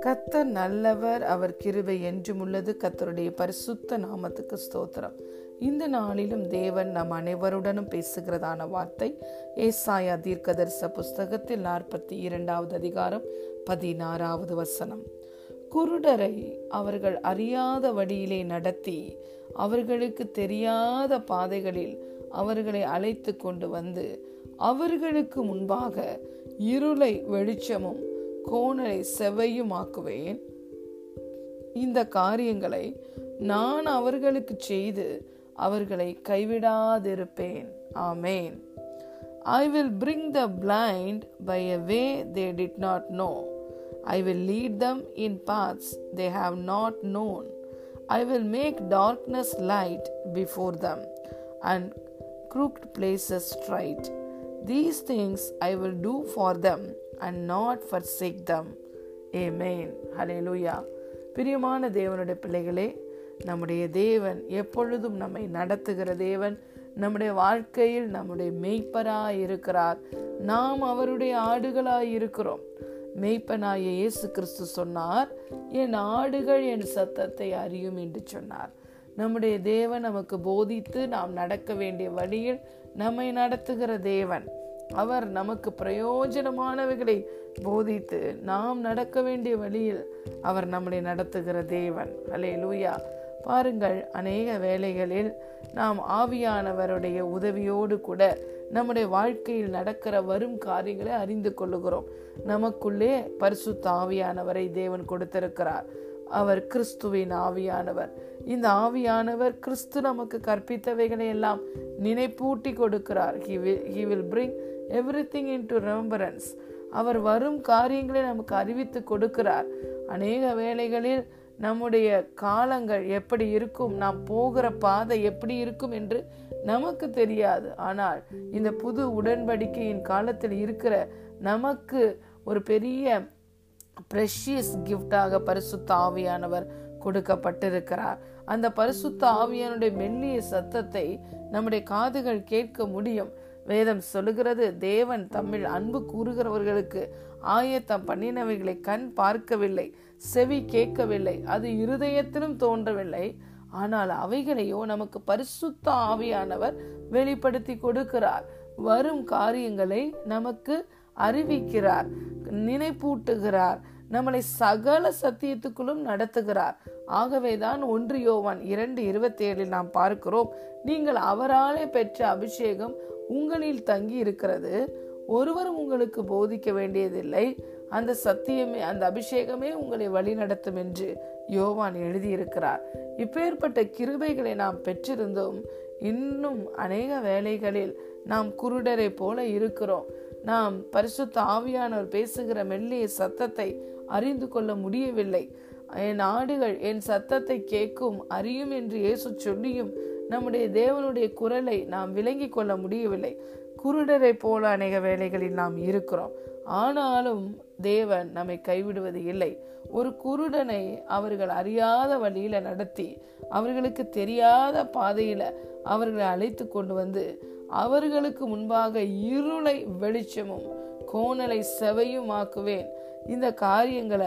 கத்தர் நல்லவர் அவர் கிருபை என்றும் உள்ளது. கத்தருடைய பரிசுத்த நாமத்துக்கு ஸ்தோத்திரம். இந்த நாளிலும் தேவன் நம் அனைவருடனும் பேசுகிறதான வார்த்தை ஏசாயா தீர்க்கதரிச புஸ்தகத்தில் நாற்பத்தி இரண்டாவது அதிகாரம் பதினாறாவது வசனம். குருடரை அவர்கள் அறியாத வழியிலே நடத்தி அவர்களுக்கு தெரியாத பாதைகளில் அவர்களை அழைத்து கொண்டு வந்து அவர்களுக்கு முன்பாக இருளை வெளிச்சமும் கோணலை செவ்வையுமாக்குவேன். இந்த காரியங்களை நான் அவர்களுக்கு செய்து அவர்களை கைவிடாதிருப்பேன். ஆமேன். I will bring the blind by a way they did not know I will lead them in paths they have not known I will make darkness light before them and crooked places straight. These things I will do for them and not forsake them. Amen. Hallelujah. பிரியமான தேவனுடைய பிள்ளைகளே நம்முடைய தேவன் எப்பொழுதும் நம்மை நடத்துகிற தேவன் நம்முடைய வாழ்க்கையில் நம்முடைய மெய்ப்பராய் இருக்கிறார் நாம் அவருடைய ஆடுகளாய் இருக்கிறோம் மெய்ப்பனாய இயேசு கிறிஸ்து சொன்னார் என் ஆடுகள் என் சத்தத்தை அறியும் என்று சொன்னார் நம்முடைய தேவன் நமக்கு போதித்து நாம் நடக்க வேண்டிய வழியில் நம்மை நடத்துகிற தேவன். அவர் நமக்கு பிரயோஜனமானவைகளை போதித்து நாம் நடக்க வேண்டிய வழியில் அவர் நம்மளை நடத்துகிற தேவன். அலே லூயா பாருங்கள் அநேக வேலைகளில் நாம் ஆவியானவருடைய உதவியோடு கூட நம்முடைய வாழ்க்கையில் நடக்கிற வரும் காரியங்களை அறிந்து கொள்ளுகிறோம். நமக்குள்ளே பரிசுத்த ஆவியானவரை தேவன் கொடுத்திருக்கிறார். அவர் கிறிஸ்துவின் ஆவியானவர். இந்த ஆவியானவர் கிறிஸ்து நமக்கு கற்பித்தவைகளை எல்லாம் நினைப்பூட்டி கொடுக்கிறார். He will he bring everything into remembrance அவர் வரும் காரியங்களை நமக்கு அறிவித்து கொடுக்கிறார். அநேக வேளைகளில் நம்முடைய காலங்கள் எப்படி இருக்கும் நாம் போகிற பாதை எப்படி இருக்கும் என்று நமக்கு தெரியாது. ஆனால் இந்த புது உடன்படிக்கையின் காலத்தில் இருக்கிற நமக்கு ஒரு பெரிய ப்ரெஷியஸ் கிஃப்டாக பரிசுத்த ஆவியானவர் கொடுக்கப்பட்டிருக்கிறார். அந்த பரிசுத்த ஆவியானுடைய மெல்லிய சத்தத்தை நம்முடைய காதுகள் கேட்க முடியும். வேதம் சொல்லுகிறது தேவன் தம்மில் அன்பு கூறுகிறவர்களுக்கு ஆயத்தம் பண்ணினவைகளை கண் பார்க்கவில்லை செவி கேட்கவில்லை அது இருதயத்திலும் தோன்றவில்லை. ஆனால் அவைகளையோ நமக்கு பரிசுத்த ஆவியானவர் வெளிப்படுத்தி கொடுக்கிறார். வரும் காரியங்களை நமக்கு அறிவிக்கிறார் நினைப்பூட்டுகிறார் நம்மளை சகல சத்தியத்துக்குள்ளும் நடத்துகிறார். ஆகவேதான் ஒன்று யோவான் இரண்டு இருபத்தி ஏழில் நாம் பார்க்கிறோம் நீங்கள் அவராலே பெற்ற அபிஷேகம் உங்களில் தங்கி இருக்கிறது ஒருவரும் உங்களுக்கு போதிக்க வேண்டியதில்லை அந்த சத்தியமே அந்த அபிஷேகமே உங்களை வழி நடத்தும் என்று யோவான் எழுதியிருக்கிறார். இப்பேற்பட்ட கிருபைகளை நாம் பெற்றிருந்தும் இன்னும் அநேக வேலைகளில் நாம் குருடரை போல இருக்கிறோம். நாம் பரிசுத்த ஆவியானவர் பேசுகிற மெல்லிய சத்தத்தை அறிந்து கொள்ள முடியவில்லை. என் ஆடுகள் என் சத்தத்தை கேட்கும் அறியும் என்று இயேசு சொல்லியும் நம்முடைய தேவனுடைய குரலை நாம் விளங்கி கொள்ள முடியவில்லை. குருடரை போல அநேக வேலைகளில் நாம் இருக்கிறோம். ஆனாலும் தேவன் நம்மை கைவிடுவது இல்லை. ஒரு குருடனை அவர்கள் அறியாத வழியில நடத்தி அவர்களுக்கு தெரியாத பாதையில அவர்களை அழைத்து கொண்டு வந்து அவர்களுக்கு முன்பாக இருளை வெளிச்சமும் கோணலை செவையும் ஆக்குவேன் இந்த காரியங்களை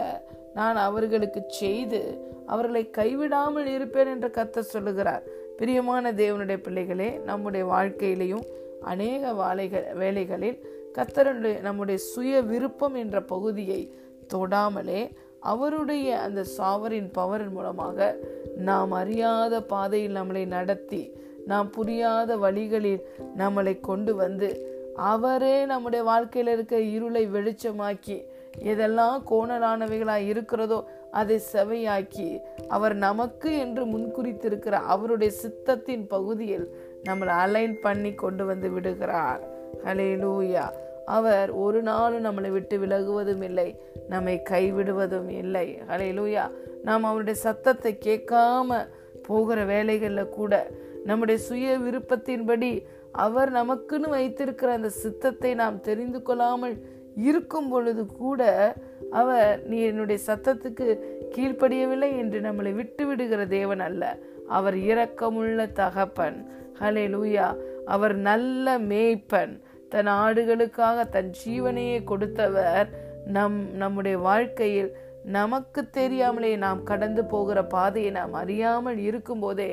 நான் அவர்களுக்கு செய்து அவர்களை கைவிடாமல் இருப்பேன் என்று கத்த சொல்லுகிறார். பிரியமான தேவனுடைய பிள்ளைகளே நம்முடைய வாழ்க்கையிலையும் அநேக வாழைகள் வேலைகளில் கத்தருடைய நம்முடைய சுய விருப்பம் என்ற பகுதியை தொடாமலே அவருடைய அந்த சாவரின் பவரின் மூலமாக நாம் அறியாத பாதையில் நம்மளை நடத்தி நாம் புரியாத வழிகளில் நம்மளை கொண்டு வந்து அவரே நம்முடைய வாழ்க்கையில் இருக்க இருளை வெளிச்சமாக்கி எதெல்லாம் கோணலானவைகளாக இருக்கிறதோ அதை செவையாக்கி அவர் நமக்கு என்று முன்குறித்திருக்கிற அவருடைய சித்தத்தின் பகுதியில் நம்மளை அலைன் பண்ணி கொண்டு வந்து விடுகிறார். ஹலே லூயா அவர் ஒரு நாளும் நம்மளை விட்டு விலகுவதும் இல்லை நம்மை கைவிடுவதும் இல்லை. ஹலே லூயா நாம் அவருடைய சத்தத்தை கேட்காம போகிற வேலைகளில் கூட நம்முடைய சுய விருப்பத்தின்படி அவர் நமக்குன்னு வைத்திருக்கிற அந்த சித்தத்தை நாம் தெரிந்து கொள்ளாமல் இருக்கும் பொழுது கூட அவர் நீ என்னுடைய சத்தத்துக்கு கீழ்ப்படியவில்லை என்று நம்மளை விட்டு விடுகிற தேவன் அல்ல. அவர் இரக்கமுள்ள தகப்பன். ஹலே லூயா அவர் நல்ல மேய்ப்பன். தன் ஆடுகளுக்காக தன் ஜீவனையே கொடுத்தவர். நம் நம்முடைய வாழ்க்கையில் நமக்கு தெரியாமலே நாம் கடந்து போகிற பாதையை நாம் அறியாமல் இருக்கும்போதே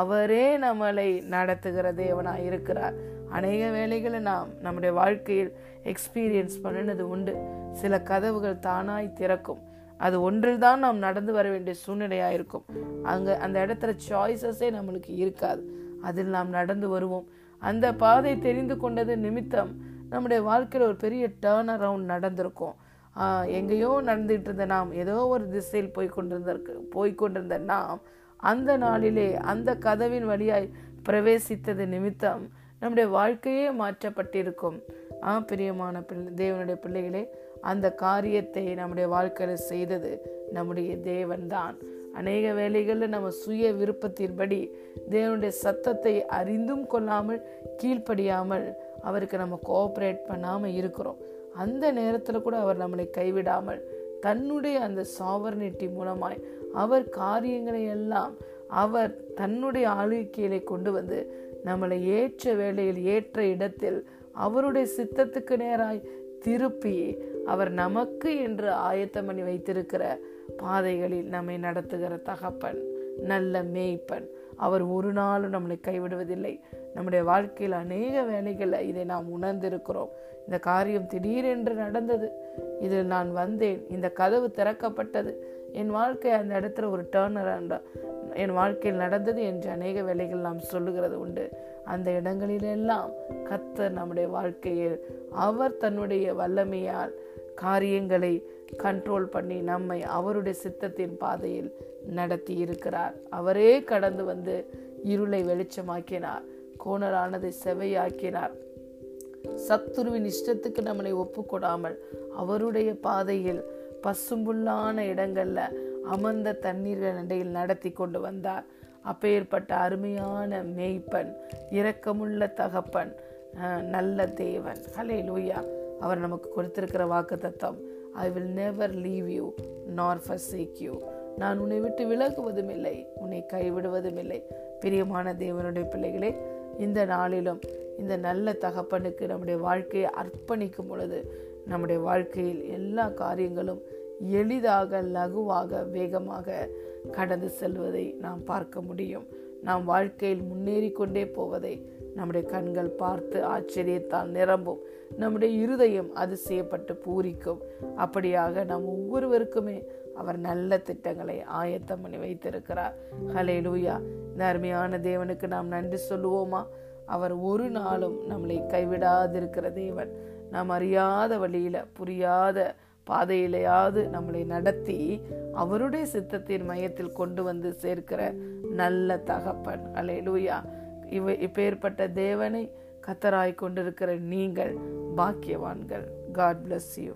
அவரே நம்மளை நடத்துகிற தேவனாக இருக்கிறார். அநேக வேலைகளை நாம் நம்முடைய வாழ்க்கையில் எக்ஸ்பீரியன்ஸ் பண்ணினது உண்டு. சில கதவுகள் தானாய் திறக்கும். அது ஒன்றில் தான் நாம் நடந்து வர வேண்டிய சூழ்நிலையாக இருக்கும் அங்கே அந்த இடத்துல சாய்ஸஸே நம்மளுக்கு இருக்காது. அதில் நாம் நடந்து வருவோம். அந்த பாதை தெரிந்து கொண்டது நிமித்தம் நம்முடைய வாழ்க்கையில் ஒரு பெரிய டேர்ன் அரவுண்ட் நடந்திருக்கும் எங்கேயோ நடந்துகிட்டு இருந்த நாம் ஏதோ ஒரு திசையில் போய் கொண்டிருந்திருக்கு போய் கொண்டிருந்த நாம் அந்த நாளிலே அந்த கதவின் வழியாய் பிரவேசித்தது நிமித்தம் நம்முடைய வாழ்க்கையே மாற்றப்பட்டிருக்கும். ஆ பிரியமான பிள்ளை தேவனுடைய பிள்ளைகளே அந்த காரியத்தை நம்முடைய வாழ்க்கையில் செய்தது நம்முடைய தேவன் தான் அநேக வேலைகளில் நம்ம சுய விருப்பத்தின்படி தேவனுடைய சத்தத்தை அறிந்தும் கொள்ளாமல் கீழ்ப்படியாமல் அவருக்கு நம்ம கோஆப்ரேட் பண்ணாமல் இருக்கிறோம். அந்த நேரத்தில் கூட அவர் நம்மளை கைவிடாமல் தன்னுடைய அந்த சாவர்னிட்டி மூலமாய் அவர் காரியங்களை எல்லாம் அவர் தன்னுடைய ஆளுகையிலே கொண்டு வந்து நம்மளை ஏற்ற வேளையில் ஏற்ற இடத்தில் அவருடைய சித்தத்துக்கு நேராய் திருப்பி அவர் நமக்கு என்று ஆயத்தம் பண்ணி வைத்திருக்கிற பாதைகளில் நம்மை நடத்துகிற தகப்பன் நல்ல மேய்ப்பன். அவர் ஒரு நாளும் நம்மளை கைவிடுவதில்லை. நம்முடைய வாழ்க்கையில் அநேக வேலைகளில் இதை நாம் உணர்ந்திருக்கிறோம். இந்த காரியம் திடீரென்று நடந்தது. இதில் நான் வந்தேன். இந்த கதவு திறக்கப்பட்டது. என் வாழ்க்கை அந்த இடத்துல ஒரு டேர்னர் என் வாழ்க்கையில் நடந்தது என்று அநேக வேலைகள் நாம் சொல்லுகிறது உண்டு. அந்த இடங்களிலெல்லாம் கத்தர் நம்முடைய வாழ்க்கையில் அவர் தன்னுடைய வல்லமையால் காரியங்களை கண்ட்ரோல் பண்ணி நம்மை அவருடைய சித்தத்தின் பாதையில் நடத்தி இருக்கிறார் அவரே கடந்து வந்து இருளை வெளிச்சமாக்கினார். கோணலானதை செவையாக்கினார் சத்துருவின் இஷ்டத்துக்கு நம்மளை ஒப்புக்கொடாமல் அவருடைய பாதையில் பசும்புல்லான இடங்கள்ல அமர்ந்த தண்ணீர்கள் இடையில் நடத்தி கொண்டு வந்தார். அப்பேற்பட்ட அருமையான மேய்ப்பன் இரக்கமுள்ள தகப்பன் நல்ல தேவன். ஹலே லூயா அவர் நமக்கு கொடுத்திருக்கிற வாக்கு தத்தம் I will never leave you nor forsake you நான் உன்னை விட்டு விலகுவதும் இல்லை உன்னை கைவிடுவதும் இல்லை. பிரியமான தேவனுடைய பிள்ளைகளே இந்த நாளிலும் இந்த நல்ல தகப்பனுக்கு நம்முடைய வாழ்க்கையை அர்ப்பணிக்கும் பொழுது நம்முடைய வாழ்க்கையில் எல்லா காரியங்களும் எளிதாக லகுவாக வேகமாக கடந்து செல்வதை நாம் பார்க்க முடியும். நாம் வாழ்க்கையில் முன்னேறி கொண்டே போவதை நம்முடைய கண்கள் பார்த்து ஆச்சரியத்தால் நிரம்பும். நம்முடைய இருதயம் அதிசயப்பட்டு பூரிக்கும். அப்படியாக நம் ஒவ்வொருவருக்குமே அவர் நல்ல திட்டங்களை ஆயத்தம் பண்ணி வைத்திருக்கிறார். ஹலே லூயா இந்த அருமையான தேவனுக்கு நாம் நன்றி சொல்லுவோமா? அவர் ஒரு நாளும் நம்மளை கைவிடாதிருக்கிற தேவன். நாம் அறியாத வழியில புரியாத பாதையிலையாவது நம்மளை நடத்தி அவருடைய சித்தத்தின் மையத்தில் கொண்டு வந்து சேர்க்கிற நல்ல தகப்பன். அலே லூயா இவ இப்பேற்பட்ட தேவனை கத்தராய் கொண்டிருக்கிற நீங்கள் பாக்கியவான்கள். God bless you